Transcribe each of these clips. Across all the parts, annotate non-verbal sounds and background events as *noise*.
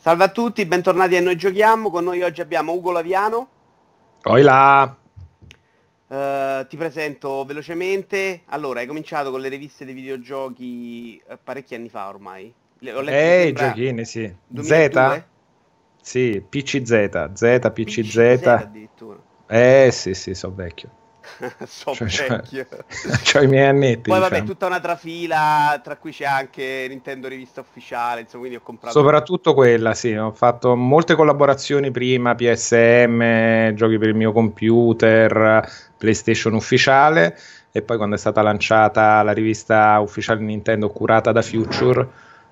Salve a tutti, bentornati a Noi Giochiamo. Con noi oggi abbiamo Ugo Laviano. Oi là! Uh, ti presento velocemente. Allora, hai cominciato con le riviste dei videogiochi uh, parecchi anni fa ormai. Ehi, giochini, sì. 2002? Z? Sì, PCZ, Z, PCZ. PCZ addirittura. Eh sì, sì, sono vecchio. *laughs* so cioè, vecchio. *laughs* C'ho i miei annetti. Poi vabbè, diciamo. tutta un'altra fila, tra cui c'è anche Nintendo Rivista Ufficiale, insomma, quindi ho comprato... Soprattutto quella, sì, ho fatto molte collaborazioni prima, PSM, giochi per il mio computer, PlayStation Ufficiale, e poi quando è stata lanciata la rivista ufficiale Nintendo curata da Future,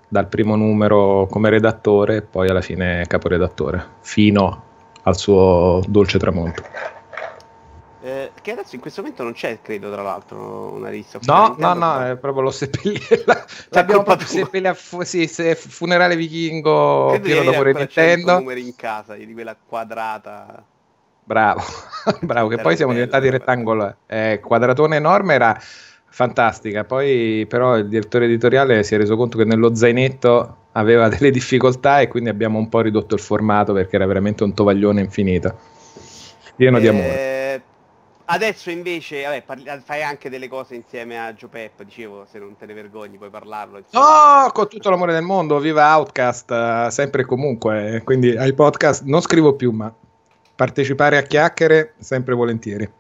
dal primo numero come redattore e poi alla fine caporedattore, fino al suo dolce tramonto. Eh, che adesso in questo momento non c'è, credo, tra l'altro, una rivista. No, no, no, è proprio lo seppellire. *laughs* L'abbiamo proprio seppellire a fu- sì, se funerale vichingo credo pieno dopo Nintendo. numeri in casa, di quella quadrata. Bravo, *laughs* bravo, che poi siamo diventati rettangolo. Eh, quadratone enorme era fantastica. Poi, però, il direttore editoriale si è reso conto che nello zainetto aveva *laughs* delle difficoltà e quindi abbiamo un po' ridotto il formato perché era veramente un tovaglione infinito. Pieno eh, di amore. Adesso invece, vabbè, parli, fai anche delle cose insieme a Joe Pep, dicevo, se non te ne vergogni puoi parlarlo. Insomma. No, con tutto l'amore del mondo, viva Outcast, uh, sempre e comunque, quindi ai podcast non scrivo più, ma partecipare a chiacchiere sempre volentieri.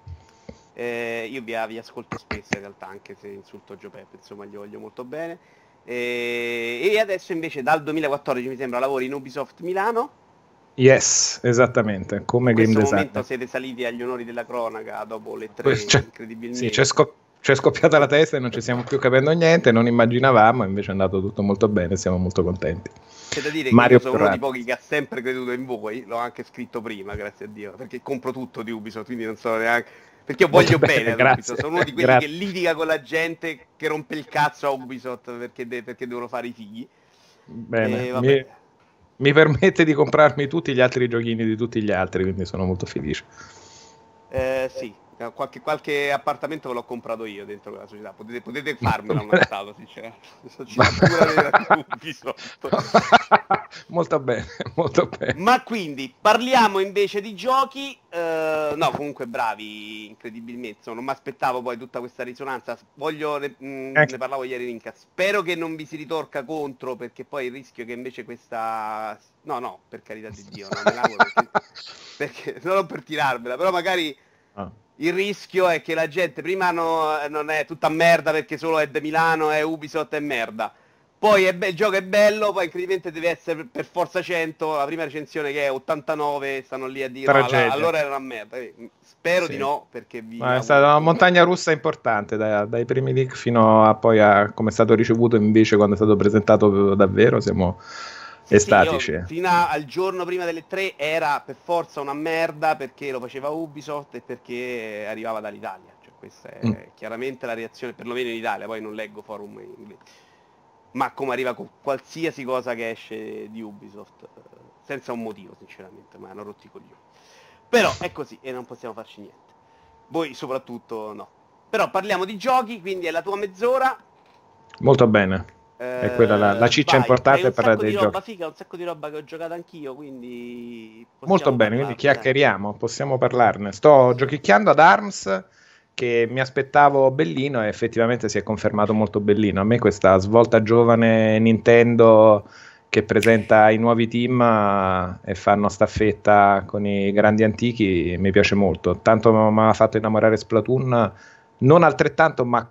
Eh, io vi, vi, ascolto spesso in realtà, anche se insulto Joe Pep, insomma gli voglio molto bene. Eh, e adesso invece dal 2014 mi sembra lavori in Ubisoft Milano Yes, esattamente, come game designer. In questo momento siete saliti agli onori della cronaca dopo le tre, c'è, incredibilmente. Sì, c'è, scop- c'è, scoppiata la testa e non ci stiamo più capendo niente, non immaginavamo, invece è andato tutto molto bene, siamo molto contenti. C'è da dire Mario che io sono uno di pochi che ha sempre creduto in voi, l'ho anche scritto prima, grazie a Dio, perché compro tutto di Ubisoft, quindi non so neanche... Perché io voglio bene, bene Ubisoft, sono uno di quelli grazie. che litiga con la gente che rompe il cazzo a Ubisoft perché, de- perché devono fare i figli. Bene, mi, mi permette di comprarmi tutti gli altri giochini di tutti gli altri, quindi sono molto felice. Eh, sì, qualche, qualche, appartamento ve l'ho comprato io dentro quella società, potete, potete farmela un stato, sinceramente. molto bene, molto bene. Ma quindi, parliamo invece di giochi, eh, no, comunque bravi, incredibilmente, insomma, non mi aspettavo poi tutta questa risonanza, voglio, mh, mm, ne parlavo ieri Rinca, spero che non vi si ritorca contro, perché poi il rischio che invece questa... No, no, per carità di Dio, non *laughs* perché, perché, non per tirarmela, però magari... Ah il rischio è che la gente prima no, non è tutta merda perché solo è de Milano e Ubisoft è merda. Poi è be- il gioco è bello, poi incredibilmente deve essere per forza 100, la prima recensione che è 89, stanno lì a dire no, allora era una merda. Spero sì. di no, perché vi... Ma è stata una montagna russa importante dai, dai primi leak fino a poi a come è stato ricevuto invece quando è stato presentato davvero, siamo estatici. Sì, fino al giorno prima delle tre era per forza una merda perché lo faceva Ubisoft e perché arrivava dall'Italia. Cioè, questa è mm. chiaramente la reazione, perlomeno in Italia, poi non leggo forum in inglese. Ma come arriva con qualsiasi cosa che esce di Ubisoft, senza un motivo sinceramente, ma hanno rotti i coglioni. Però è così e non possiamo farci niente. Voi soprattutto no. Però parliamo di giochi, quindi è la tua mezz'ora. Molto bene. È quella la, la ciccia vai, importante per dei di roba giochi. Figa, un sacco di roba che ho giocato anch'io, quindi... Molto bene, quindi chiacchieriamo, possiamo parlarne. Sto giochicchiando ad ARMS che mi aspettavo bellino e effettivamente si è confermato molto bellino. A me questa svolta giovane Nintendo che presenta i nuovi team e fanno staffetta con i grandi antichi mi piace molto. Tanto mi ha fatto innamorare Splatoon, non altrettanto, ma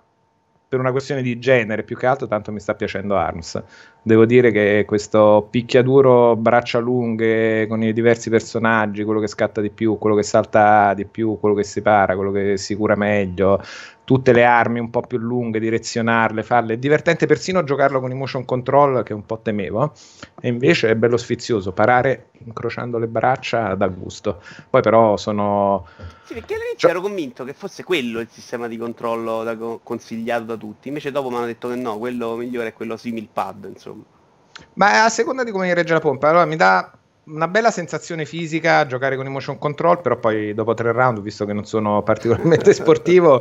per una questione di genere più che altro, tanto mi sta piacendo Arms. Devo dire che questo picchiaduro braccia lunghe con i diversi personaggi, quello che scatta di più, quello che salta di più, quello che si para, quello che si cura meglio, tutte le armi un po' più lunghe, direzionarle, farle. È divertente persino giocarlo con i motion control che un po' temevo. E invece è bello sfizioso, parare incrociando le braccia da gusto. Poi però sono... Sì, perché all'inizio cioè... ero convinto che fosse quello il sistema di controllo da consigliato da tutti. Invece dopo mi hanno detto che no, quello migliore è quello simil pad, insomma. Ma a seconda di come regge la pompa. Allora mi dà una bella sensazione fisica giocare con i motion control, però poi dopo tre round, visto che non sono particolarmente *laughs* sportivo,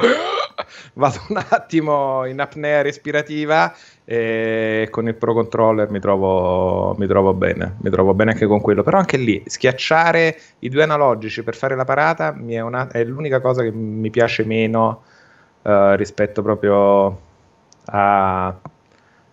vado un attimo in apnea respirativa e con il Pro Controller mi trovo, mi trovo bene, mi trovo bene anche con quello, però anche lì schiacciare i due analogici per fare la parata è, una, è l'unica cosa che mi piace meno uh, rispetto proprio a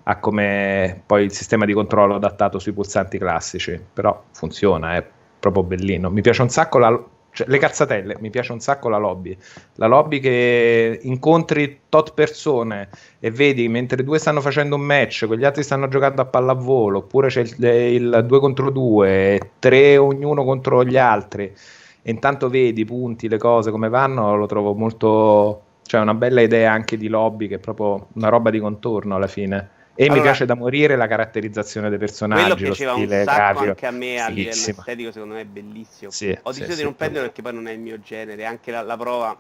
a come poi il sistema di controllo adattato sui pulsanti classici, però funziona, è proprio bellino. Mi piace un sacco la, cioè, le cazzatelle, mi piace un sacco la lobby. La lobby che incontri tot persone e vedi mentre due stanno facendo un match, quegli altri stanno giocando a pallavolo, oppure c'è il, il 2 contro 2, tre ognuno contro gli altri, e intanto vedi i punti, le cose, come vanno, lo trovo molto... Cioè, una bella idea anche di lobby che è proprio una roba di contorno alla fine. E allora, mi piace da morire la caratterizzazione dei personaggi. Quello piaceva un sacco Gravio. anche a me a livello estetico, secondo me è bellissimo. Sì, Ho deciso sì, di non sì, prenderlo perché poi non è il mio genere. Anche la, la prova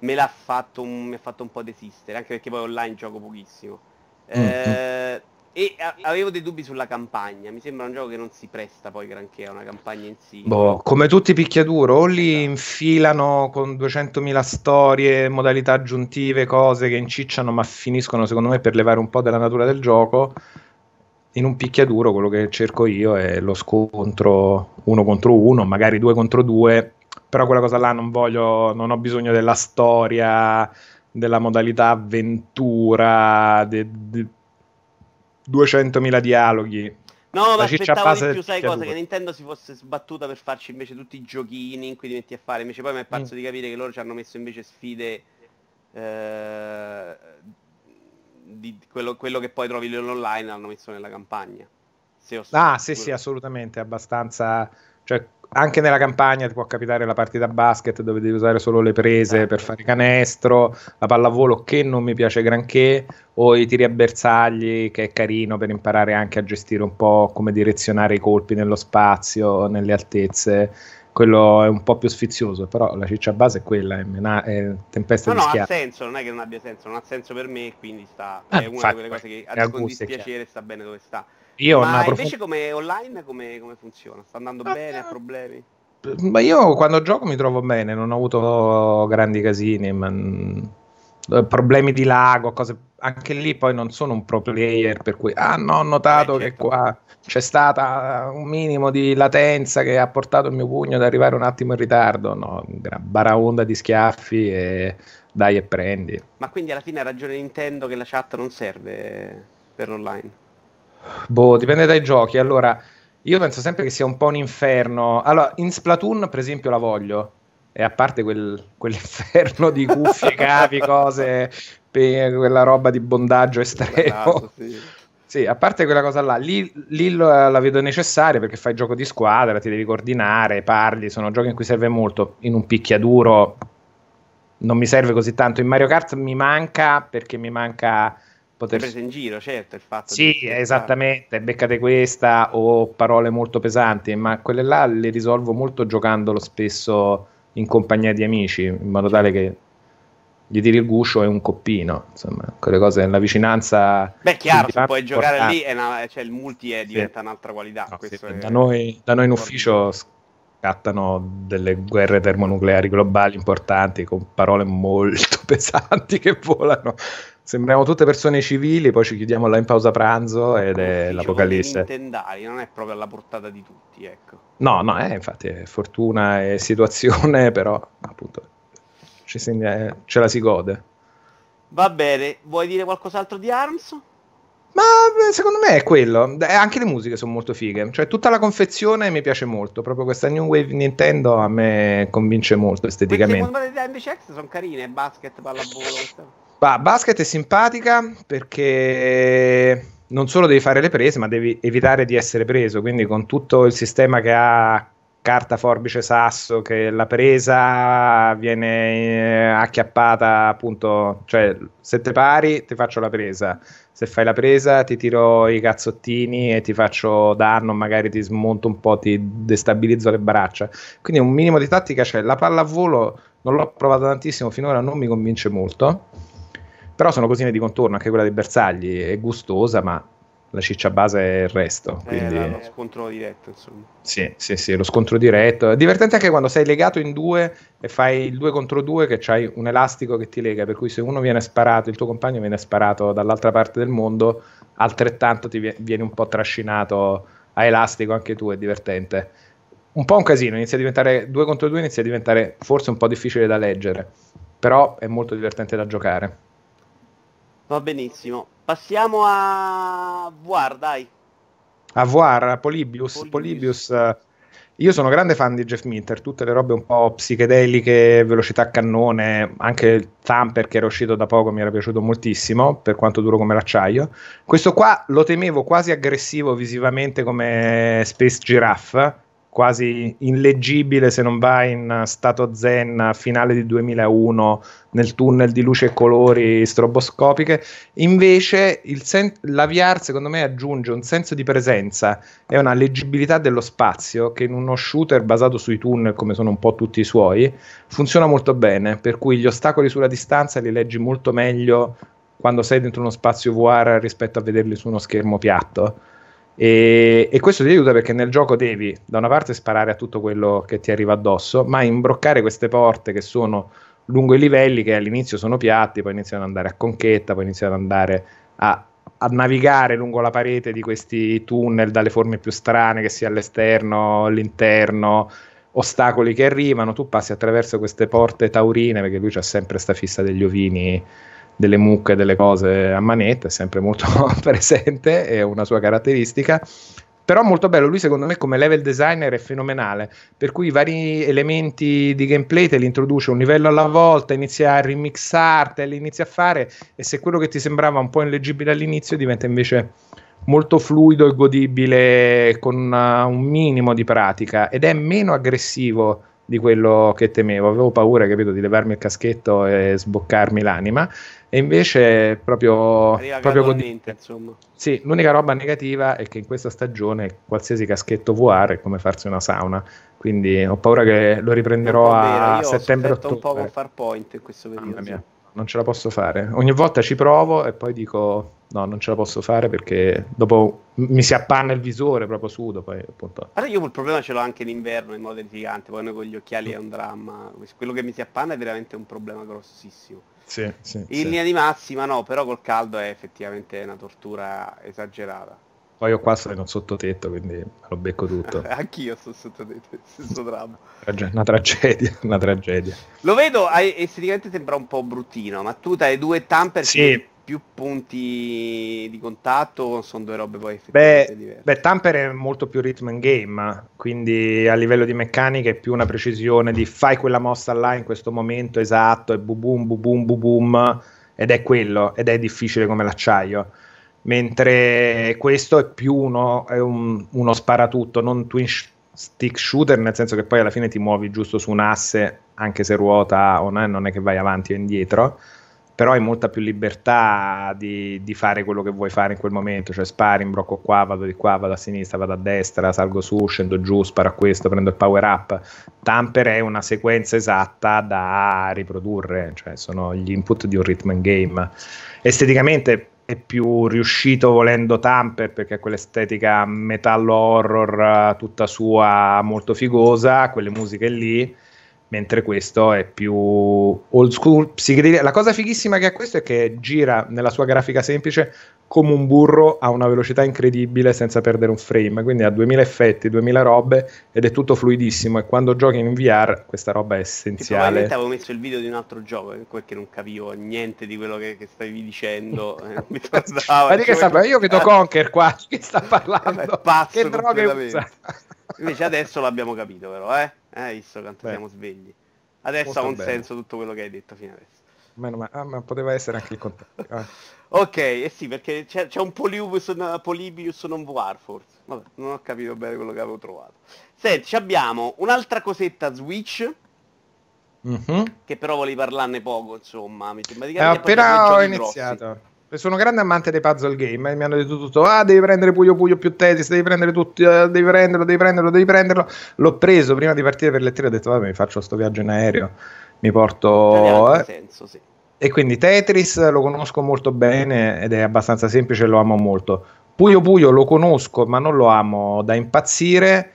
me l'ha fatto mi ha fatto un po' desistere, anche perché poi online gioco pochissimo. Mm-hmm. Eh, e a- avevo dei dubbi sulla campagna. Mi sembra un gioco che non si presta poi granché a una campagna in sì. Boh, come tutti i picchiaduro, o li esatto. infilano con 200.000 storie, modalità aggiuntive, cose che incicciano, ma finiscono secondo me per levare un po' della natura del gioco. In un picchiaduro quello che cerco io è lo scontro uno contro uno, magari due contro due, però quella cosa là non voglio, non ho bisogno della storia, della modalità avventura, de, de, 200.000 dialoghi. No, ma aspettavo di più, sai cosa? Che Nintendo si fosse sbattuta per farci invece tutti i giochini in cui ti metti a fare. Invece poi mi è parso mm. di capire che loro ci hanno messo invece sfide eh, di quello, quello, che poi trovi online l'hanno messo nella campagna. ah, sì, sì, assolutamente, abbastanza... Cioè, anche nella campagna ti può capitare la partita basket dove devi usare solo le prese per fare canestro, la pallavolo che non mi piace granché, o i tiri a bersagli che è carino per imparare anche a gestire un po' come direzionare i colpi nello spazio, nelle altezze. Quello è un po' più sfizioso, però la ciccia base è quella, è, mena- è tempesta no, di no, ha senso, non è che non abbia senso, non ha senso per me, quindi sta, ah, è una di quelle cose che a dispiacere sta bene dove sta. Io Ma invece come online come, come, funziona? Sta andando ah, bene? Ha problemi? Ma io quando gioco mi trovo bene, non ho avuto grandi casini, ma... Eh, problemi di lago, cose... anche lì poi non sono un pro player per cui ah no ho notato eh, certo. che qua c'è stata un minimo di latenza che ha portato il mio pugno ad arrivare un attimo in ritardo, no, baraonda di schiaffi e dai e prendi. Ma quindi alla fine ha ragione Nintendo che la chat non serve per online? Boh, dipende dai giochi. Allora, io penso sempre che sia un po' un inferno. Allora, in Splatoon, per esempio, la voglio. E a parte quel, *laughs* quell'inferno di cuffie, *laughs* cavi, cose, per quella roba di bondaggio estremo. sì. sì. a parte quella cosa là, lì, lì la vedo necessaria perché fai gioco di squadra, ti devi coordinare, parli, sono giochi in cui serve molto. In un picchiaduro non mi serve così tanto. In Mario Kart mi manca perché mi manca poter... presa in giro, certo, il fatto sì, di... esattamente, beccate questa o parole molto pesanti, ma quelle là le risolvo molto giocandolo spesso in compagnia di amici, in modo tale che gli tiri il guscio e un coppino, insomma, quelle cose nella vicinanza. Beh, chiaro, se puoi giocare lì, è una, cioè, il multi è, diventa sì. un'altra qualità. No, sì, da, noi, da, noi, in ufficio scattano delle guerre termonucleari globali importanti con parole molto *laughs* pesanti che volano. Sembriamo tutte persone civili, poi ci chiudiamo là in pausa pranzo ed è l'apocalisse. Nintendari, non è proprio alla portata di tutti, ecco. No, no, eh, infatti è fortuna e *laughs* situazione, però appunto ci segna, eh, ce la si gode. Va bene, vuoi dire qualcos'altro di ARMS? Ma secondo me è quello. Anche le musiche sono molto fighe. Cioè, tutta la confezione mi piace molto. Proprio questa New Wave Nintendo a me convince molto esteticamente. Secondo me le invece sono carine, basket, pallavolo. Bah, basket è simpatica perché non solo devi fare le prese, ma devi evitare di essere preso. Quindi, con tutto il sistema che ha carta, forbice, sasso, che la presa viene eh, acchiappata, appunto, cioè se te pari ti faccio la presa, se fai la presa ti tiro i cazzottini e ti faccio danno, magari ti smonto un po', ti destabilizzo le braccia. Quindi un minimo di tattica c'è. La palla a volo non l'ho provata tantissimo, finora non mi convince molto però sono cosine di contorno, anche quella dei bersagli è gustosa, ma la ciccia base è il resto. Eh, quindi... lo scontro diretto, insomma. Sì, sì, sì, lo scontro diretto. È divertente anche quando sei legato in due e fai il 2 contro 2 che c'hai un elastico che ti lega, per cui se uno viene sparato, il tuo compagno viene sparato dall'altra parte del mondo, altrettanto ti vieni un po' trascinato a elastico anche tu, è divertente. Un po' un casino, inizia a diventare 2 contro 2, inizia a diventare forse un po' difficile da leggere, però è molto divertente da giocare. Va benissimo. Passiamo a VR, dai. A VR, Polybius. Polybius. Polybius uh, io sono grande fan di Jeff Minter, tutte le robe un po' psichedeliche, velocità cannone, anche il Thumper che era uscito da poco mi era piaciuto moltissimo, per quanto duro come l'acciaio. Questo qua lo temevo quasi aggressivo visivamente come Space Giraffe, quasi illeggibile se non vai in stato zen finale di 2001 nel tunnel di luce e colori stroboscopiche. Invece sen- la VR secondo me aggiunge un senso di presenza e una leggibilità dello spazio che in uno shooter basato sui tunnel come sono un po' tutti i suoi funziona molto bene per cui gli ostacoli sulla distanza li leggi molto meglio quando sei dentro uno spazio VR rispetto a vederli su uno schermo piatto e, e, questo ti aiuta perché nel gioco devi da una parte sparare a tutto quello che ti arriva addosso, ma imbroccare queste porte che sono lungo i livelli, che all'inizio sono piatti, poi iniziano ad andare a conchetta, poi iniziano ad andare a, a navigare lungo la parete di questi tunnel dalle forme più strane, che sia all'esterno, all'interno, ostacoli che arrivano, tu passi attraverso queste porte taurine, perché lui c'ha sempre questa fissa degli ovini delle mucche, delle cose a manetta, è sempre molto *laughs* presente, è una sua caratteristica. Però molto bello, lui secondo me come level designer è fenomenale, per cui i vari elementi di gameplay te li introduce un livello alla volta, inizia a remixarteli, inizia a fare e se quello che ti sembrava un po' illeggibile all'inizio diventa invece molto fluido e godibile con una, un minimo di pratica ed è meno aggressivo di quello che temevo. Avevo paura, capito, di levarmi il caschetto e sboccarmi l'anima. E invece proprio, proprio con... insomma. Sì, l'unica roba negativa è che in questa stagione qualsiasi caschetto VR è come farsi una sauna. Quindi ho paura che lo riprenderò a settembre-ottobre. un po' con Farpoint in questo periodo non ce la posso fare. Ogni volta ci provo e poi dico no, non ce la posso fare perché dopo mi si appanna il visore, proprio sudo. Poi, appunto. Allora io il problema ce l'ho anche in inverno in modo edificante, poi noi con gli occhiali è un dramma. Quello che mi si appanna è veramente un problema grossissimo. Sì, sì, in sì. linea di massima no, però col caldo è effettivamente una tortura esagerata. Poi io qua sono in un sottotetto, quindi lo becco tutto. *laughs* Anch'io sto sottotetto, stesso dramma. Una tragedia, una tragedia. Lo vedo, esteticamente sembra un po' bruttino, ma tu dai due tamper sì. Più punti di contatto o sono due robe poi effettivamente beh, diverse? Beh, tamper è molto più rhythm and game, quindi a livello di meccanica è più una precisione di fai quella mossa là in questo momento esatto, e bu boom, bu boom, bu boom, ed è quello, ed è difficile come l'acciaio mentre questo è più uno, è un, uno sparatutto, non twin stick shooter, nel senso che poi alla fine ti muovi giusto su un asse, anche se ruota o no, non è che vai avanti o indietro, però hai molta più libertà di, di, fare quello che vuoi fare in quel momento, cioè spari, imbrocco qua, vado di qua, vado a sinistra, vado a destra, salgo su, scendo giù, sparo a questo, prendo il power up. Tamper è una sequenza esatta da riprodurre, cioè sono gli input di un rhythm game. Esteticamente è più riuscito volendo Tamper perché ha quell'estetica metallo horror tutta sua molto figosa, quelle musiche lì, mentre questo è più old school psichedelia. La cosa fighissima che ha questo è che gira nella sua grafica semplice come un burro a una velocità incredibile senza perdere un frame, quindi ha 2000 effetti, 2000 robe ed è tutto fluidissimo e quando giochi in VR questa roba è essenziale. Probabilmente avevo messo il video di un altro gioco, perché non capivo niente di quello che, che stavi dicendo. *laughs* Eh, mi Ma *laughs* che sta, io vedo Conker qua, che sta parlando? Vabbè, che droghe usa? Invece adesso l'abbiamo capito però, eh? Hai visto quanto Beh. siamo svegli. Adesso ha un bene. senso tutto quello che hai detto fino adesso. Meno ma, ah, ma poteva essere anche il contrario. Eh. ok, eh sì, perché c'è, c'è un Polybius, Polybius non VR forse. Vabbè, non ho capito bene quello che avevo trovato. Senti, abbiamo un'altra cosetta Switch. Mm-hmm. Che però volevi parlarne poco, insomma. Mi sembra di eh, appena ho iniziato. Grossi. Sono grande amante dei puzzle game e mi hanno detto tutto: Ah, devi prendere Puyo Puyo più Tetris, devi prendere tutti, uh, devi prenderlo, devi prenderlo, devi prenderlo. L'ho preso prima di partire per le tre, ho detto: Vabbè, mi faccio sto viaggio in aereo mi porto... Eh. Senso, sì. E quindi Tetris lo conosco molto bene ed è abbastanza semplice, lo amo molto. Puyo Puyo lo conosco, ma non lo amo da impazzire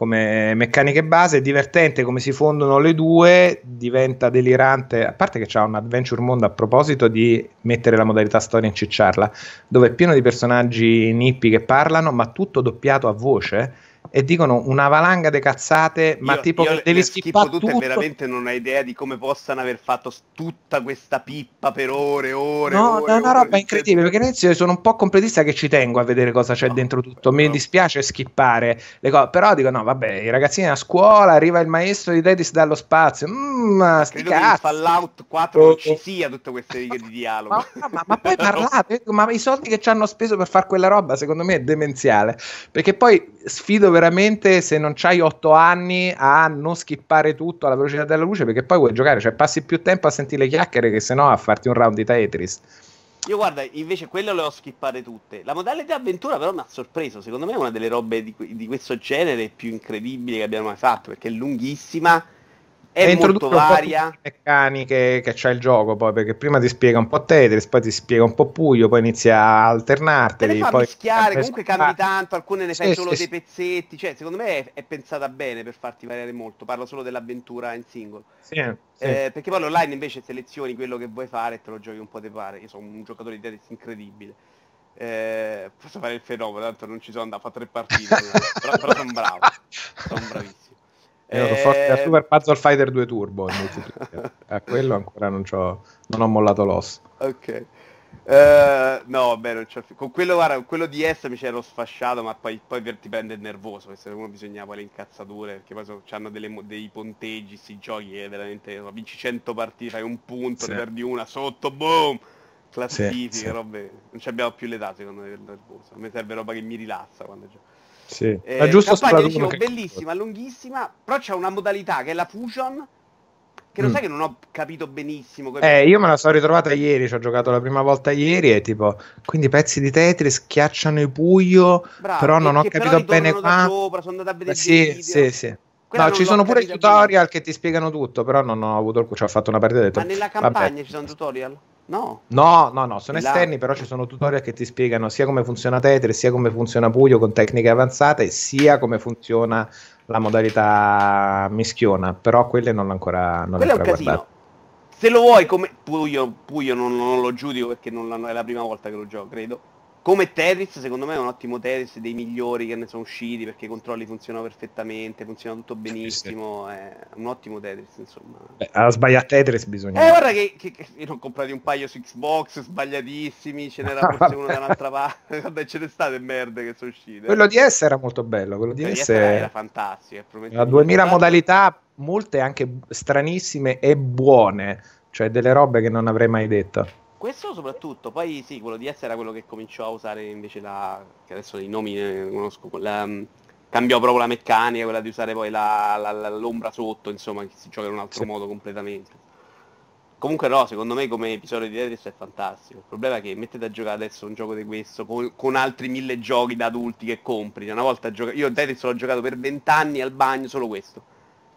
come meccaniche base, è divertente come si fondono le due, diventa delirante, a parte che c'è un adventure mode a proposito di mettere la modalità storia e incicciarla, dove è pieno di personaggi nippi che parlano, ma tutto doppiato a voce e dicono una valanga di cazzate, ma io, tipo io devi skippare tutto. tutto. veramente non ho idea di come possano aver fatto tutta questa pippa per ore, ore, No, ore, è una roba incredibile perché all'inizio sono un po' completista che ci tengo a vedere cosa c'è No, dentro tutto. Mi no. dispiace skippare le cose, però dico no, vabbè, i ragazzini a scuola, arriva il maestro di Tetris dallo spazio. Mmm, sti Credo che cazzi. Fallout 4 Oh, non ci oh. sia tutte queste righe di dialogo. Ma, ma- ma poi *laughs* parlate, ma i soldi che ci hanno speso per fare quella roba, secondo me è demenziale. Perché poi sfido veramente se non c'hai 8 anni a non skippare tutto alla velocità della luce, perché poi vuoi giocare, cioè passi più tempo a sentire le chiacchiere che se no a farti un round di Tetris. Io guarda, invece quelle le ho skippate tutte. La modalità avventura però mi ha sorpreso, secondo me è una delle robe di, di questo genere più incredibili che abbiamo mai fatto, perché è lunghissima, è E molto varia. meccaniche che c'ha il gioco poi perché prima ti spiega un po' Tetris poi ti spiega un po' Puyo poi inizia a Te alternarteli fa poi mischiare, comunque cambi tanto, alcune ne Sì, fai solo sì, dei sì. pezzetti, cioè secondo me è, è pensata bene per farti variare molto, parlo solo dell'avventura in singolo. Sì, sì. Eh, perché poi online invece selezioni quello che vuoi fare e te lo giochi un po' te pare. Io sono un giocatore di Tetris incredibile. Eh, posso fare il fenomeno, tanto non ci sono andato a tre partite, *laughs* però, però sono bravo, sono bravissimo. Ero forte a Eh, Super Puzzle Fighter 2 Turbo a quello ancora non, c'ho, non ho mollato l'osso Ok. Eh, no, vabbè, non c'ho... Con quello, guarda, quello di S mi c'ero sfasciato, ma poi, poi per- ti prende il nervoso, perché se uno bisogna poi le incazzature, perché poi so, hanno delle dei ponteggi, sti giochi che veramente, no, vinci 100 partite, fai un punto, Sì. ne perdi una, sotto, boom! Classifiche, sì. robe. Non ci abbiamo più l'età secondo me il nervoso. A me serve roba che mi rilassa quando gioco. Sì. Eh, ma giusto campagna, dicevo, che- bellissima, lunghissima, però c'è una modalità che è la fusion, che lo Mm. sai che non ho capito benissimo. come- Eh, io me la sono ritrovata ieri, ci ho giocato la prima volta ieri e tipo, quindi pezzi di Tetris schiacciano i Puyo, Bravo, però non ho capito bene qua. sopra, sono andato a vedere Eh, sì, sì, sì. No, ci sono pure i tutorial che ti spiegano tutto, però non ho avuto il cu- ci ho fatto una partita detto, Ma nella vabbè. campagna ci sono tutorial? No. No, no, no, sono esterni, però ci sono tutorial che ti spiegano sia come funziona Tetris, sia come funziona Puyo con tecniche avanzate, sia come funziona la modalità mischiona, però quelle non l'ho ancora, non l'ho Quello ancora guardato. Se lo vuoi come Puyo, Puyo non, non lo giudico perché non è la prima volta che lo gioco, credo. Come Tetris, secondo me è un ottimo Tetris, dei migliori che ne sono usciti perché i controlli funzionano perfettamente, funziona tutto benissimo, è un ottimo Tetris, insomma. Beh, a sbagliare Tetris bisogna... Eh, guarda che, che, che io ne ho comprati un paio su Xbox, sbagliatissimi, ce n'era *laughs* forse uno da un'altra parte. *laughs* Vabbè, ce ne state merde che sono uscite. Quello di S era molto bello, quello di di S era era fantastico. è probabilmente a 2000 migliorato. modalità, molte anche stranissime e buone, cioè delle robe che non avrei mai detto. Questo soprattutto, poi sì, quello di S era quello che cominciò a usare invece la... che adesso i nomi ne conosco, la, mm, cambiò proprio la meccanica, quella di usare poi la- la- la- l'ombra sotto, insomma, che si gioca in un altro Sì. modo completamente. Comunque no, secondo me come episodio di Tetris è fantastico. Il problema è che mettete a giocare adesso un gioco di questo con, con altri mille giochi da adulti che compri. Cioè, Una volta gioca... io Tetris l'ho giocato per vent'anni al bagno, solo questo.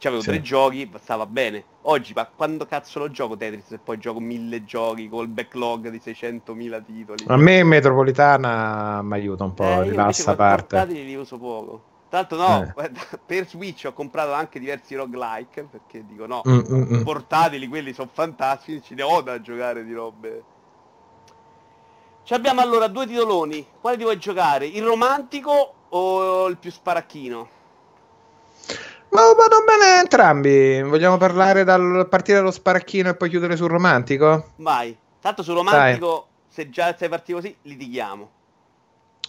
Cioè avevo Sì. tre giochi, stava bene. Oggi, ma quando cazzo lo gioco Tetris e poi gioco mille giochi col backlog di 600.000 titoli? A me Metropolitana mi aiuta un po', Eh, rilassa parte. portatili li uso poco. L'altro no, Eh. per Switch ho comprato anche diversi roguelike, perché dico no, Mm, mm, mm. portatili, quelli sono fantastici, ci ne ho da giocare di robe. Ci abbiamo allora due titoloni, quale ti vuoi giocare? Il romantico o il più sparacchino? Ma vanno bene entrambi. Vogliamo parlare dal partire dallo sparacchino e poi chiudere sul romantico? Vai, tanto sul romantico, se già sei partito così, litighiamo.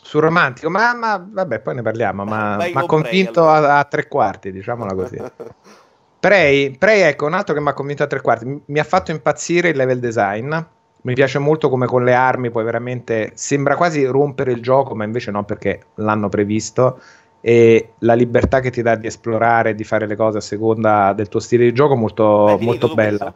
Sul romantico, ma, ma vabbè, poi ne parliamo. Ma Vai mi ha con convinto Prey, allora. a, a tre quarti, diciamola così. *laughs* Prey, Prey, ecco, un altro che mi ha convinto a tre quarti. Mi, mi ha fatto impazzire il level design. Mi piace molto come con le armi puoi veramente. Sembra quasi rompere il gioco, ma invece no, perché l'hanno previsto. E la libertà che ti dà di esplorare, di fare le cose a seconda del tuo stile di gioco, molto, molto bella. questo?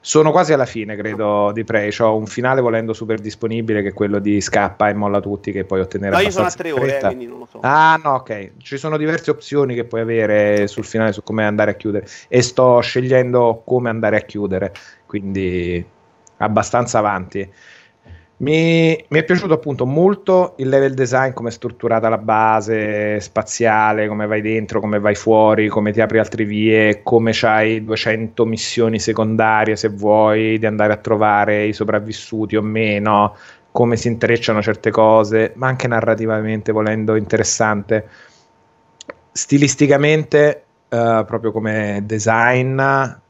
Sono quasi alla fine, credo, di Prey. Ho un finale volendo super disponibile che è quello di scappa e molla tutti, che puoi ottenere No, io sono a tre ore, eh, quindi non lo so. Ah, no, ok. Ci sono diverse opzioni che puoi avere sul finale su come andare a chiudere. E sto scegliendo come andare a chiudere, quindi abbastanza avanti. Mi, mi, è piaciuto appunto molto il level design, come è strutturata la base spaziale, come vai dentro, come vai fuori, come ti apri altre vie, come c'hai 200 missioni secondarie se vuoi di andare a trovare i sopravvissuti o meno, come si intrecciano certe cose, ma anche narrativamente volendo interessante. Stilisticamente Uh, proprio come design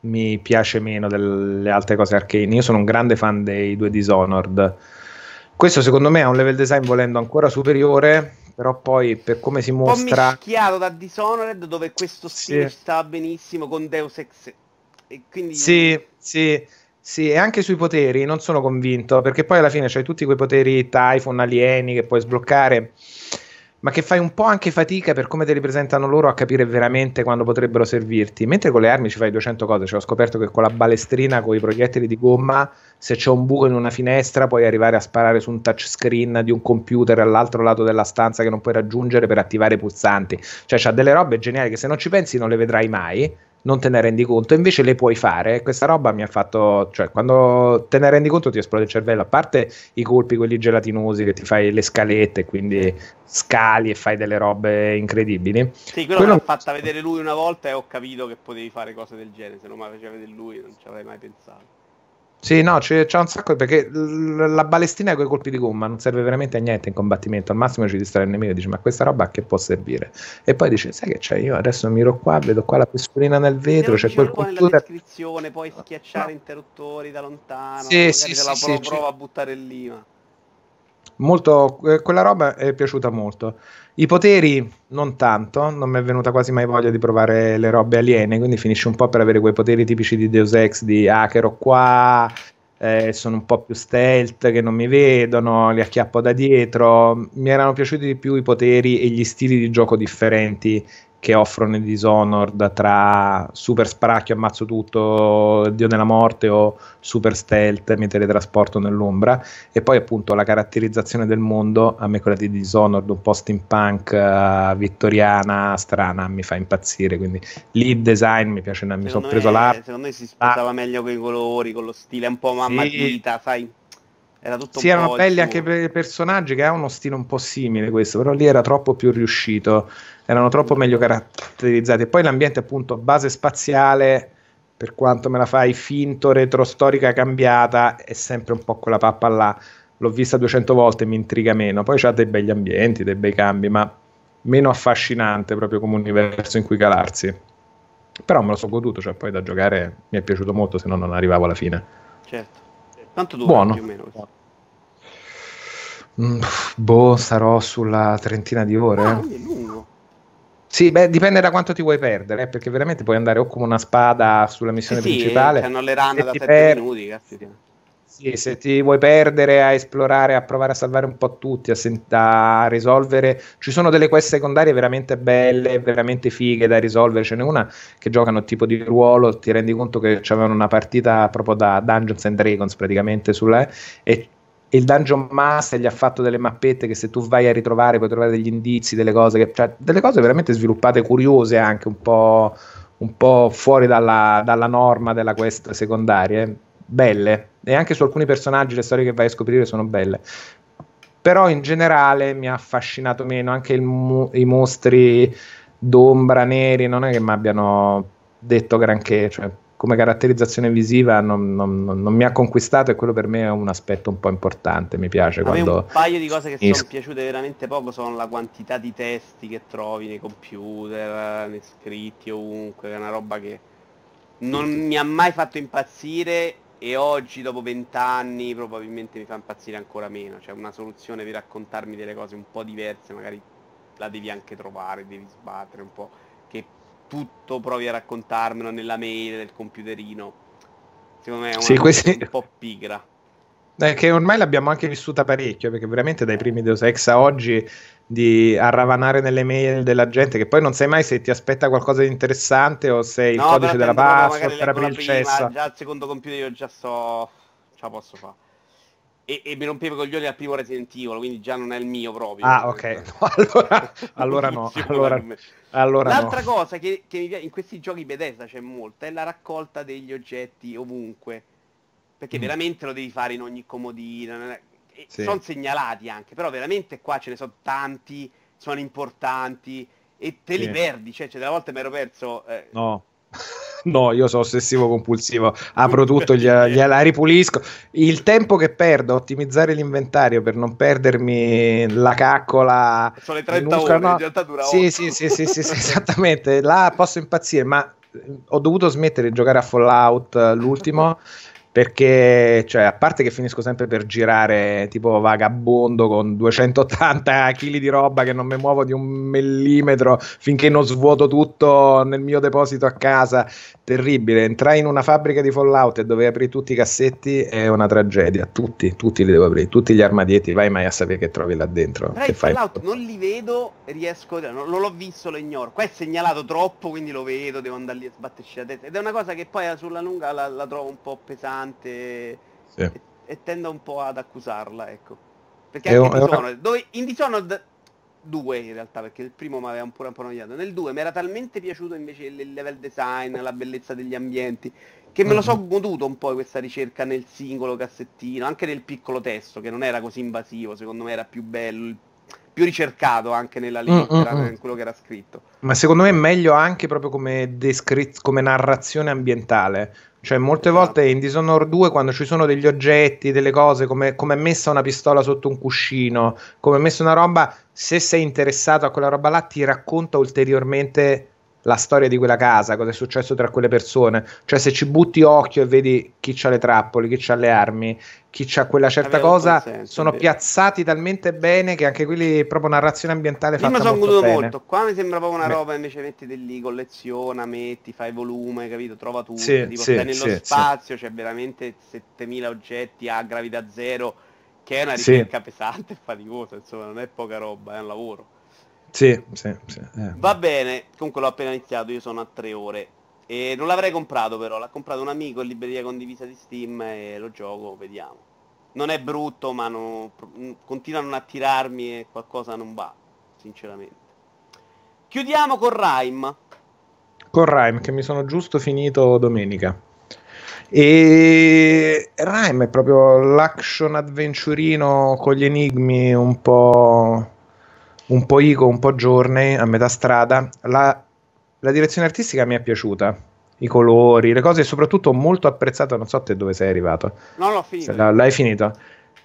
mi piace meno delle altre cose arcane. Io sono un grande fan dei due Dishonored. Questo secondo me ha un level design volendo ancora superiore, però poi per come si mostra... Un po' mischiato da Dishonored dove questo stile sì. sta benissimo con Deus Ex. E quindi... Sì, sì. Sì, e anche sui poteri non sono convinto, perché poi alla fine c'hai tutti quei poteri Typhon, alieni che puoi sbloccare ma che fai un po' anche fatica per come te li presentano loro a capire veramente quando potrebbero servirti. Mentre con le armi ci fai 200 cose. Cioè, ho scoperto che con la balestrina, con i proiettili di gomma, se c'è un buco in una finestra, puoi arrivare a sparare su un touchscreen di un computer all'altro lato della stanza che non puoi raggiungere per attivare i pulsanti. Cioè, c'ha delle robe geniali che se non ci pensi non le vedrai mai non te ne rendi conto, invece le puoi fare. Questa roba mi ha fatto, cioè, quando te ne rendi conto ti esplode il cervello, a parte i colpi, quelli gelatinosi che ti fai le scalette, quindi scali e fai delle robe incredibili. Sì, quello, quello... mi ha fatta vedere lui una volta e ho capito che potevi fare cose del genere, se non mi faceva vedere lui non ci avrei mai pensato. Sì, no, c'è, c'è, un sacco perché la balestina con i colpi di gomma non serve veramente a niente in combattimento. Al massimo ci distrae il nemico e dice: Ma questa roba a che può servire? E poi dice: Sai che c'è? Io adesso miro qua, vedo qua la pistolina nel vetro. C'è quel computer. descrizione, puoi schiacciare interruttori da lontano. Sì, sì, sì, la sì, prova a buttare lì. Ma molto, eh, quella roba è piaciuta molto. I poteri non tanto, non mi è venuta quasi mai voglia di provare le robe aliene, quindi finisce un po' per avere quei poteri tipici di Deus Ex di hacker qua, eh, sono un po' più stealth che non mi vedono, li acchiappo da dietro. Mi erano piaciuti di più i poteri e gli stili di gioco differenti che offrono i Dishonored tra super spracchio, ammazzo tutto, Dio della morte o super stealth, mi teletrasporto nell'ombra e poi appunto la caratterizzazione del mondo, a me quella di Dishonored un po' steampunk, uh, vittoriana, strana, mi fa impazzire, quindi lead design mi piace, mi sono preso l'arte. Secondo me si sposava ah. meglio con i colori, con lo stile un po' mamma sì. sai? Era tutto sì, erano belli anche per i personaggi che ha uno stile un po' simile questo, però lì era troppo più riuscito, erano troppo meglio caratterizzati. E poi l'ambiente appunto base spaziale, per quanto me la fai finto, retrostorica cambiata, è sempre un po' quella pappa là. L'ho vista 200 volte mi intriga meno. Poi c'ha dei begli ambienti, dei bei cambi, ma meno affascinante proprio come universo in cui calarsi. Però me lo sono goduto, cioè poi da giocare mi è piaciuto molto, se no non arrivavo alla fine. Certo. Quanto dura Buono. più o meno? Mm, boh, sarò sulla trentina di ore. Ah, è lungo. Sì, beh, dipende da quanto ti vuoi perdere, eh, perché veramente puoi andare o come una spada sulla missione sì, principale. Sì, hanno le run da 7 per... minuti, cazzo. Sì, se ti vuoi perdere a esplorare, a provare a salvare un po' tutti, a, sen- a, risolvere, ci sono delle quest secondarie veramente belle, veramente fighe da risolvere. Ce n'è una che giocano tipo di ruolo, ti rendi conto che avevano una partita proprio da Dungeons and Dragons praticamente sulla e il Dungeon Master gli ha fatto delle mappette che se tu vai a ritrovare puoi trovare degli indizi, delle cose, che, cioè, delle cose veramente sviluppate, curiose anche, un po', un po fuori dalla, dalla norma della quest secondarie belle e anche su alcuni personaggi le storie che vai a scoprire sono belle. Però in generale mi ha affascinato meno anche mo- i mostri d'ombra neri, non è che mi abbiano detto granché, cioè come caratterizzazione visiva non, non, non, mi ha conquistato e quello per me è un aspetto un po' importante, mi piace. quando... un paio di cose che sono piaciute veramente poco sono la quantità di testi che trovi nei computer, nei scritti ovunque, è una roba che non mi ha mai fatto impazzire e oggi dopo vent'anni probabilmente mi fa impazzire ancora meno, cioè una soluzione per raccontarmi delle cose un po' diverse, magari la devi anche trovare, devi sbattere un po', che tutto provi a raccontarmelo nella mail del computerino. Secondo me è una sì, questi... un po' pigra. Eh, che ormai l'abbiamo anche vissuta parecchio, perché veramente dai primi Deus Ex a oggi di arravanare nelle mail della gente, che poi non sai mai se ti aspetta qualcosa di interessante o se il no, codice della password per aprire il cesso. Già al secondo computer io già so, ce la posso fare. E, e, mi rompevo i coglioni al primo Resident Evil, quindi già non è il mio proprio. Ah, ok. No, allora, *laughs* allora no. Allora, allora L'altra no. cosa che, che mi piace in questi giochi Bethesda c'è molta, è la raccolta degli oggetti ovunque perché mm. veramente lo devi fare in ogni comodino. Sì. sono segnalati anche, però veramente qua ce ne sono tanti, sono importanti e te sì. li perdi, cioè, cioè delle volte mi ero perso... Eh, no. *laughs* No, io sono ossessivo compulsivo, apro tutto, *laughs* gliela, ripulisco. Il tempo che perdo a ottimizzare l'inventario per non perdermi la caccola. Sono le 30 ore, no. in realtà dura sì, sì, sì, sì, sì, sì, *laughs* esattamente. Là posso impazzire, ma ho dovuto smettere di giocare a Fallout l'ultimo perché cioè, a parte che finisco sempre per girare tipo vagabondo con 280 kg di roba che non mi muovo di un millimetro finché non svuoto tutto nel mio deposito a casa terribile. Entrai in una fabbrica di Fallout e dovevo aprire tutti i cassetti è una tragedia. Tutti, tutti li devo aprire. Tutti gli armadietti vai mai a sapere che trovi là dentro Però che? Fallout non li vedo riesco non, non l'ho visto lo ignoro. Qua è segnalato troppo quindi lo vedo devo andare lì a sbatterci la testa. Ed è una cosa che poi sulla lunga la, la trovo un po' pesante pesante sì. e, e, tendo un po' ad accusarla, ecco. Perché anche un, Dishonored, una... dove in Dishonored 2 in realtà, perché il primo mi aveva un po', un po' annoiato, nel 2 mi era talmente piaciuto invece il level design, la bellezza degli ambienti, che me lo so mhm. goduto un po' questa ricerca nel singolo cassettino, anche nel piccolo testo, che non era così invasivo, secondo me era più bello, più ricercato anche nella lettera, mm, mm, in quello che era scritto. Ma secondo me è meglio anche proprio come, descri- come narrazione ambientale, cioè, molte esatto. volte in Dishonored 2, quando ci sono degli oggetti, delle cose, come, come è messa una pistola sotto un cuscino, come è messa una roba, se sei interessato a quella roba là, ti racconta ulteriormente la storia di quella casa, cosa è successo tra quelle persone. Cioè, se ci butti occhio e vedi chi ha le trappole, chi ha le armi, chi ha quella certa cosa, senso, sono piazzati talmente bene che anche quelli proprio narrazione ambientale Prima fatta molto bene. molto, qua mi sembra proprio una roba invece metti lì, colleziona, metti, fai volume, capito? Trova tutto, sì, tipo sì, stai nello sì, spazio, c'è veramente 7000 oggetti a gravità zero, che è una ricerca pesante e faticosa, insomma, non è poca roba, è un lavoro. Sì, sì, sì. Eh. Va bene, comunque l'ho appena iniziato, io sono a tre ore. E non l'avrei comprato però, l'ha comprato un amico in libreria condivisa di Steam e lo gioco, vediamo. Non è brutto, ma non, continua a non attirarmi e qualcosa non va, sinceramente. Chiudiamo con Rime. Con Rime, che mi sono giusto finito domenica. E Rime è proprio l'action avventurino con gli enigmi un po' un po' Ico, un po' Journey, a metà strada. La, la direzione artistica mi è piaciuta, i colori, le cose, e soprattutto molto apprezzato. Non so te dove sei arrivato. Non l'ho finito. La, l'hai finito?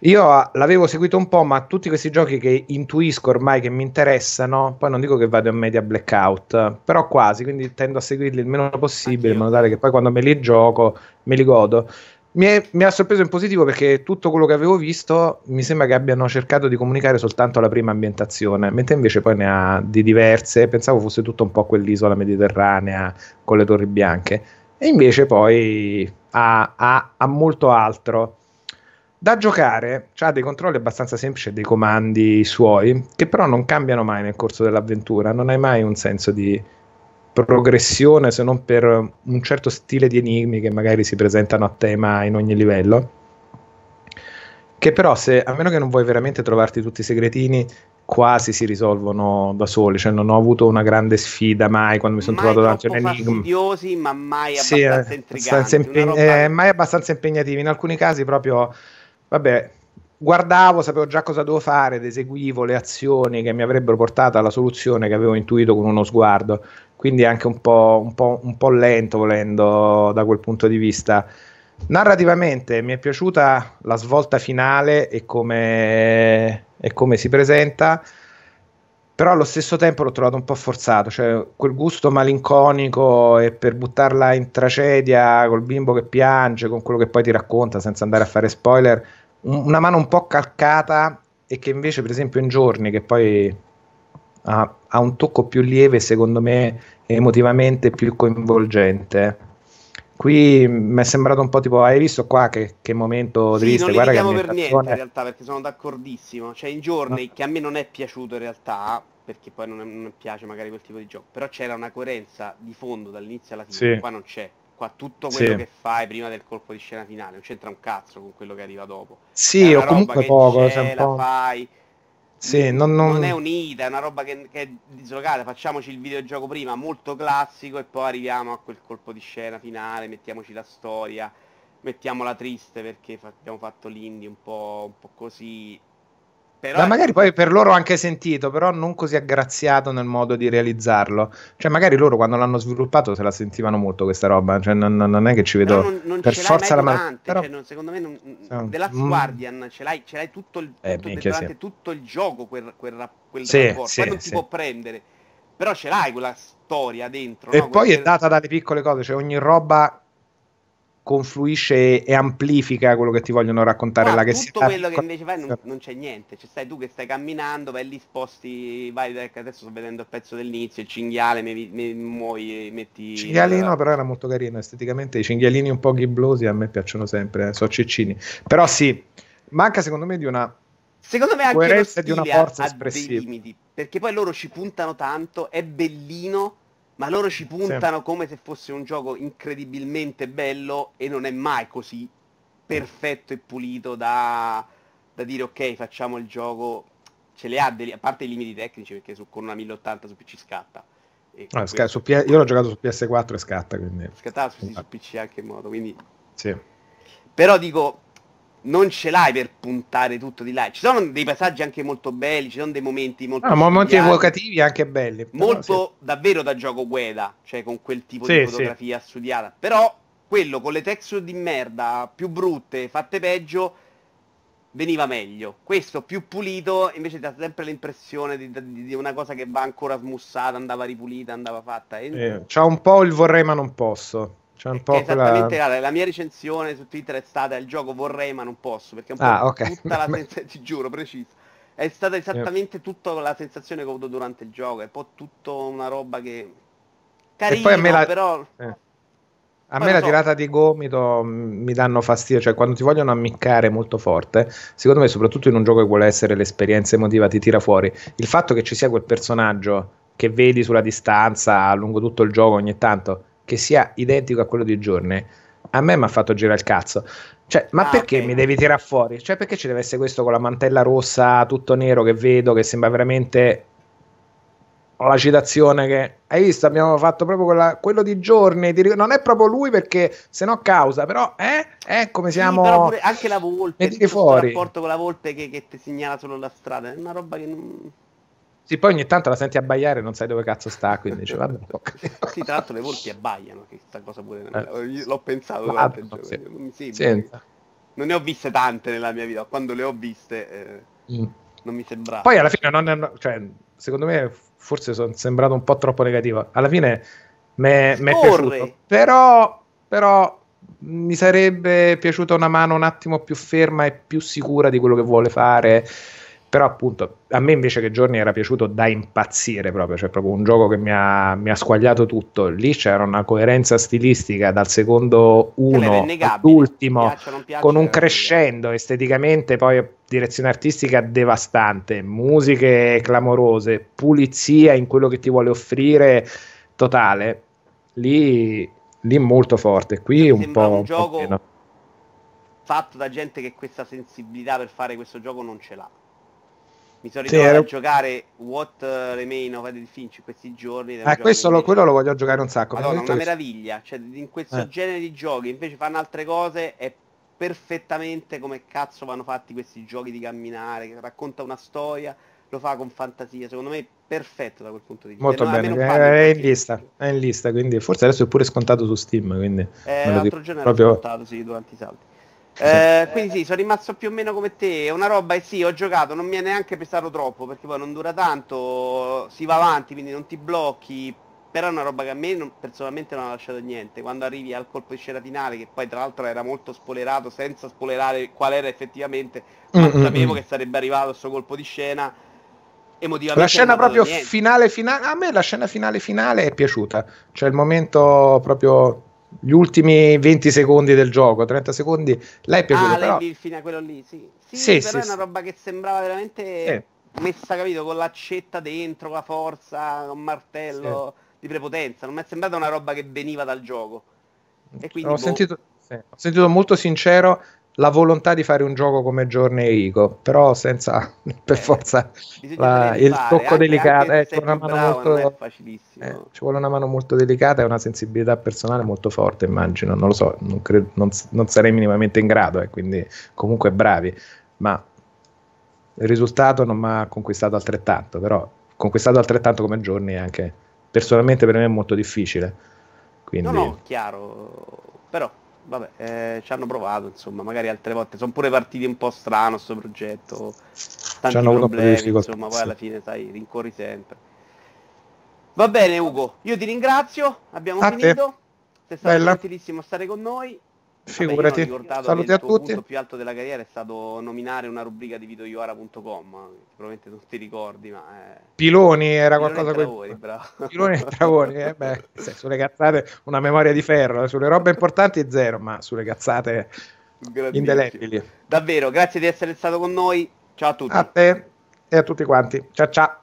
Io ah, l'avevo seguito un po', ma tutti questi giochi che intuisco ormai che mi interessano, poi non dico che vado in media blackout, però quasi, quindi tendo a seguirli il meno possibile, in modo tale che poi quando me li gioco me li godo. Mi, è, mi, ha sorpreso in positivo perché tutto quello che avevo visto mi sembra che abbiano cercato di comunicare soltanto la prima ambientazione, mentre invece poi ne ha di diverse. Pensavo fosse tutto un po' quell'isola mediterranea con le torri bianche, e invece poi ha, ha, ha molto altro. Da giocare ha dei controlli abbastanza semplici e dei comandi suoi, che però non cambiano mai nel corso dell'avventura. Non hai mai un senso di progressione se non per un certo stile di enigmi che magari si presentano a tema in ogni livello. Che però se a meno che non vuoi veramente trovarti tutti i segretini quasi si risolvono da soli. Cioè non ho avuto una grande sfida mai quando mi sono trovato davanti a un enigma. fastidiosi ma mai sì, abbastanza intriganti impeg- roba... eh, mai abbastanza impegnativi. In alcuni casi proprio vabbè guardavo, sapevo già cosa dovevo fare ed eseguivo le azioni che mi avrebbero portato alla soluzione che avevo intuito con uno sguardo quindi anche un po', un, po', un po', lento volendo da quel punto di vista. Narrativamente mi è piaciuta la svolta finale e come, e come si presenta, però allo stesso tempo l'ho trovato un po' forzato, cioè quel gusto malinconico e per buttarla in tragedia col bimbo che piange, con quello che poi ti racconta senza andare a fare spoiler, una mano un po' calcata e che invece per esempio in giorni che poi ha, ha un tocco più lieve secondo me emotivamente più coinvolgente. Qui mi è sembrato un po' tipo, hai visto qua che, che momento sì, triste? Non Guarda che per niente in realtà, perché sono d'accordissimo. Cioè, in giorni no. che a me non è piaciuto in realtà, perché poi non, non piace magari quel tipo di gioco, però c'era una coerenza di fondo dall'inizio alla fine, sì. qua non c'è. Qua tutto quello sì. che fai prima del colpo di scena finale, non c'entra un cazzo con quello che arriva dopo. Sì, o comunque poco. C'è, la fai sì, non, non... non, è unita, è una roba che, che, è dislocata. Facciamoci il videogioco prima, molto classico, e poi arriviamo a quel colpo di scena finale, mettiamoci la storia. mettiamola triste perché abbiamo fatto l'indie un po', un po così. Però Ma magari poi per loro anche sentito, però non così aggraziato nel modo di realizzarlo. Cioè, magari loro quando l'hanno sviluppato se la sentivano molto questa roba. Cioè, non, non è che ci vedo non, non per forza la mano. Però... Cioè, non, secondo me, non, no. The Last mm. Guardian ce l'hai, ce l'hai tutto, il, eh, tutto, minchia, sì. tutto il gioco, quel, quel, quel sì, rapporto. Sì, poi non si può prendere. Però ce l'hai quella storia dentro. E no? poi Quelle... è data dalle piccole cose, cioè ogni roba confluisce e amplifica quello che ti vogliono raccontare no, là che tutto quello che invece fai non, non, c'è niente cioè stai tu che stai camminando vai lì sposti vai adesso sto vedendo il pezzo dell'inizio il cinghiale mi, mi muovi metti cinghialino però era molto carino esteticamente i cinghialini un po' ghiblosi a me piacciono sempre eh, so ciccini. Però sì manca secondo me di una secondo me anche lo di una forza espressiva. limiti perché poi loro ci puntano tanto è bellino ma loro ci puntano sì. come se fosse un gioco incredibilmente bello e non è mai così perfetto e pulito da, da dire ok facciamo il gioco ce le ha degli, a parte i limiti tecnici perché su, con una 1080 su PC scatta ah, sc- su P- io l'ho giocato su PS4 e scatta quindi scattava su, sì, su PC anche in modo quindi sì. però dico non ce l'hai per puntare tutto di là. Ci sono dei passaggi anche molto belli, ci sono dei momenti molto... No, momenti evocativi anche belli. Molto sì. davvero da gioco gueda, cioè con quel tipo sì, di fotografia sì. studiata. Però quello con le texture di merda più brutte, fatte peggio, veniva meglio. Questo più pulito invece dà sempre l'impressione di, di, di una cosa che va ancora smussata, andava ripulita, andava fatta. E... Eh, c'ha un po' il vorrei ma non posso. C'è un po' esattamente quella... la mia recensione su Twitter è stata il gioco vorrei ma non posso perché è un po' ah, okay. tutta la *laughs* sensazione, ti giuro, preciso. È stata esattamente tutta la sensazione che ho avuto durante il gioco, è un po' tutta una roba che carina, la... però eh. A me la so. tirata di gomito mm, mi danno fastidio, cioè quando ti vogliono ammiccare molto forte, secondo me soprattutto in un gioco che vuole essere l'esperienza emotiva ti tira fuori. Il fatto che ci sia quel personaggio che vedi sulla distanza lungo tutto il gioco ogni tanto che sia identico a quello di Giorni, a me mi ha fatto girare il cazzo. Cioè, ma ah, perché okay. mi devi tirare fuori? Cioè, perché ci deve essere questo con la mantella rossa, tutto nero che vedo, che sembra veramente. Ho la citazione che hai visto, abbiamo fatto proprio quella, quello di giorni. Non è proprio lui perché se no causa, però eh, eh come siamo. Sì, anche la volpe, il rapporto con la volpe che, che ti segnala solo la strada, è una roba che non. Sì, poi ogni tanto la senti abbaiare e non sai dove cazzo sta, quindi dice, vabbè, *laughs* Sì, tra l'altro le volpi abbaiano, che sta cosa pure eh. l'ho pensato durante il gioco, sì. non mi sembra. Non ne ho viste tante nella mia vita, quando le ho viste eh, mm. non mi sembrava. Poi alla fine non cioè, secondo me forse sono sembrato un po' troppo negativo. Alla fine mi è piaciuto, però, però mi sarebbe piaciuta una mano un attimo più ferma e più sicura di quello che vuole fare però appunto a me invece che Giorni era piaciuto da impazzire proprio, cioè proprio un gioco che mi ha, mi ha squagliato tutto, lì c'era una coerenza stilistica dal secondo uno all'ultimo, con un crescendo esteticamente, poi direzione artistica devastante, musiche clamorose, pulizia in quello che ti vuole offrire totale, lì, lì molto forte, qui un po'... Un gioco po fatto da gente che questa sensibilità per fare questo gioco non ce l'ha. Mi sono ritrovato sì, a giocare What Remain of Edith Finch in questi giorni. Eh, questo lo, quello lo voglio giocare un sacco. Madonna, una meraviglia. Cioè, in questo eh. genere di giochi invece fanno altre cose è perfettamente come cazzo vanno fatti questi giochi di camminare, che racconta una storia, lo fa con fantasia. Secondo me è perfetto da quel punto di vista. Molto bene, è, in lista, è in lista, quindi forse adesso è pure scontato su Steam. Quindi eh, l'altro giorno proprio... era scontato, sì, durante i salti. Eh, *laughs* quindi sì, sono rimasto più o meno come te, è una roba e sì, ho giocato, non mi è neanche pesato troppo perché poi non dura tanto, si va avanti, quindi non ti blocchi, però è una roba che a me non, personalmente non ha lasciato niente, quando arrivi al colpo di scena finale, che poi tra l'altro era molto spoilerato, senza spoilerare qual era effettivamente, ma mm-hmm. sapevo che sarebbe arrivato questo colpo di scena, emotivamente... La scena proprio finale finale, a me la scena finale finale è piaciuta, cioè il momento proprio gli ultimi 20 secondi del gioco, 30 secondi, lei è piaciuto. Ah, però... lei il fine quello lì, sì. Sì, sì però sì, è una roba che sembrava veramente eh. messa, capito, con l'accetta dentro, la forza, con martello di prepotenza. Non mi è sembrata una roba che veniva dal gioco. E quindi, ho, boh. sentito, ho sentito molto sincero la volontà di fare un gioco come Giorni e Ico, però senza *laughs* per eh, forza la, il tocco delicato. Eh, ci, vuole molto, eh, ci, vuole una mano molto delicata e una sensibilità personale molto forte, immagino. Non lo so, non, credo, non, non sarei minimamente in grado, eh, quindi comunque bravi. Ma il risultato non mi ha conquistato altrettanto, però conquistato altrettanto come Giorni è anche personalmente per me è molto difficile. Quindi... No, no, chiaro, però vabbè, eh, ci hanno provato, insomma, magari altre volte. Sono pure partiti un po' strano questo progetto, tanti problemi, insomma, poi alla fine, sai, rincorri sempre. Va bene Ugo, io ti ringrazio, abbiamo a finito, sei stato gentilissimo a stare con noi, Figurati. Saluti a tutti. Il punto più alto della carriera è stato nominare una rubrica di videoiora.com, probabilmente non ti ricordi, ma... È... Piloni era Piloni qualcosa... Travoni, que... *laughs* Piloni e Travoni, eh, beh, sulle cazzate una memoria di ferro, sulle robe importanti zero, ma sulle cazzate indelebili. Davvero, grazie di essere stato con noi, ciao a tutti. A te e a tutti quanti, ciao ciao.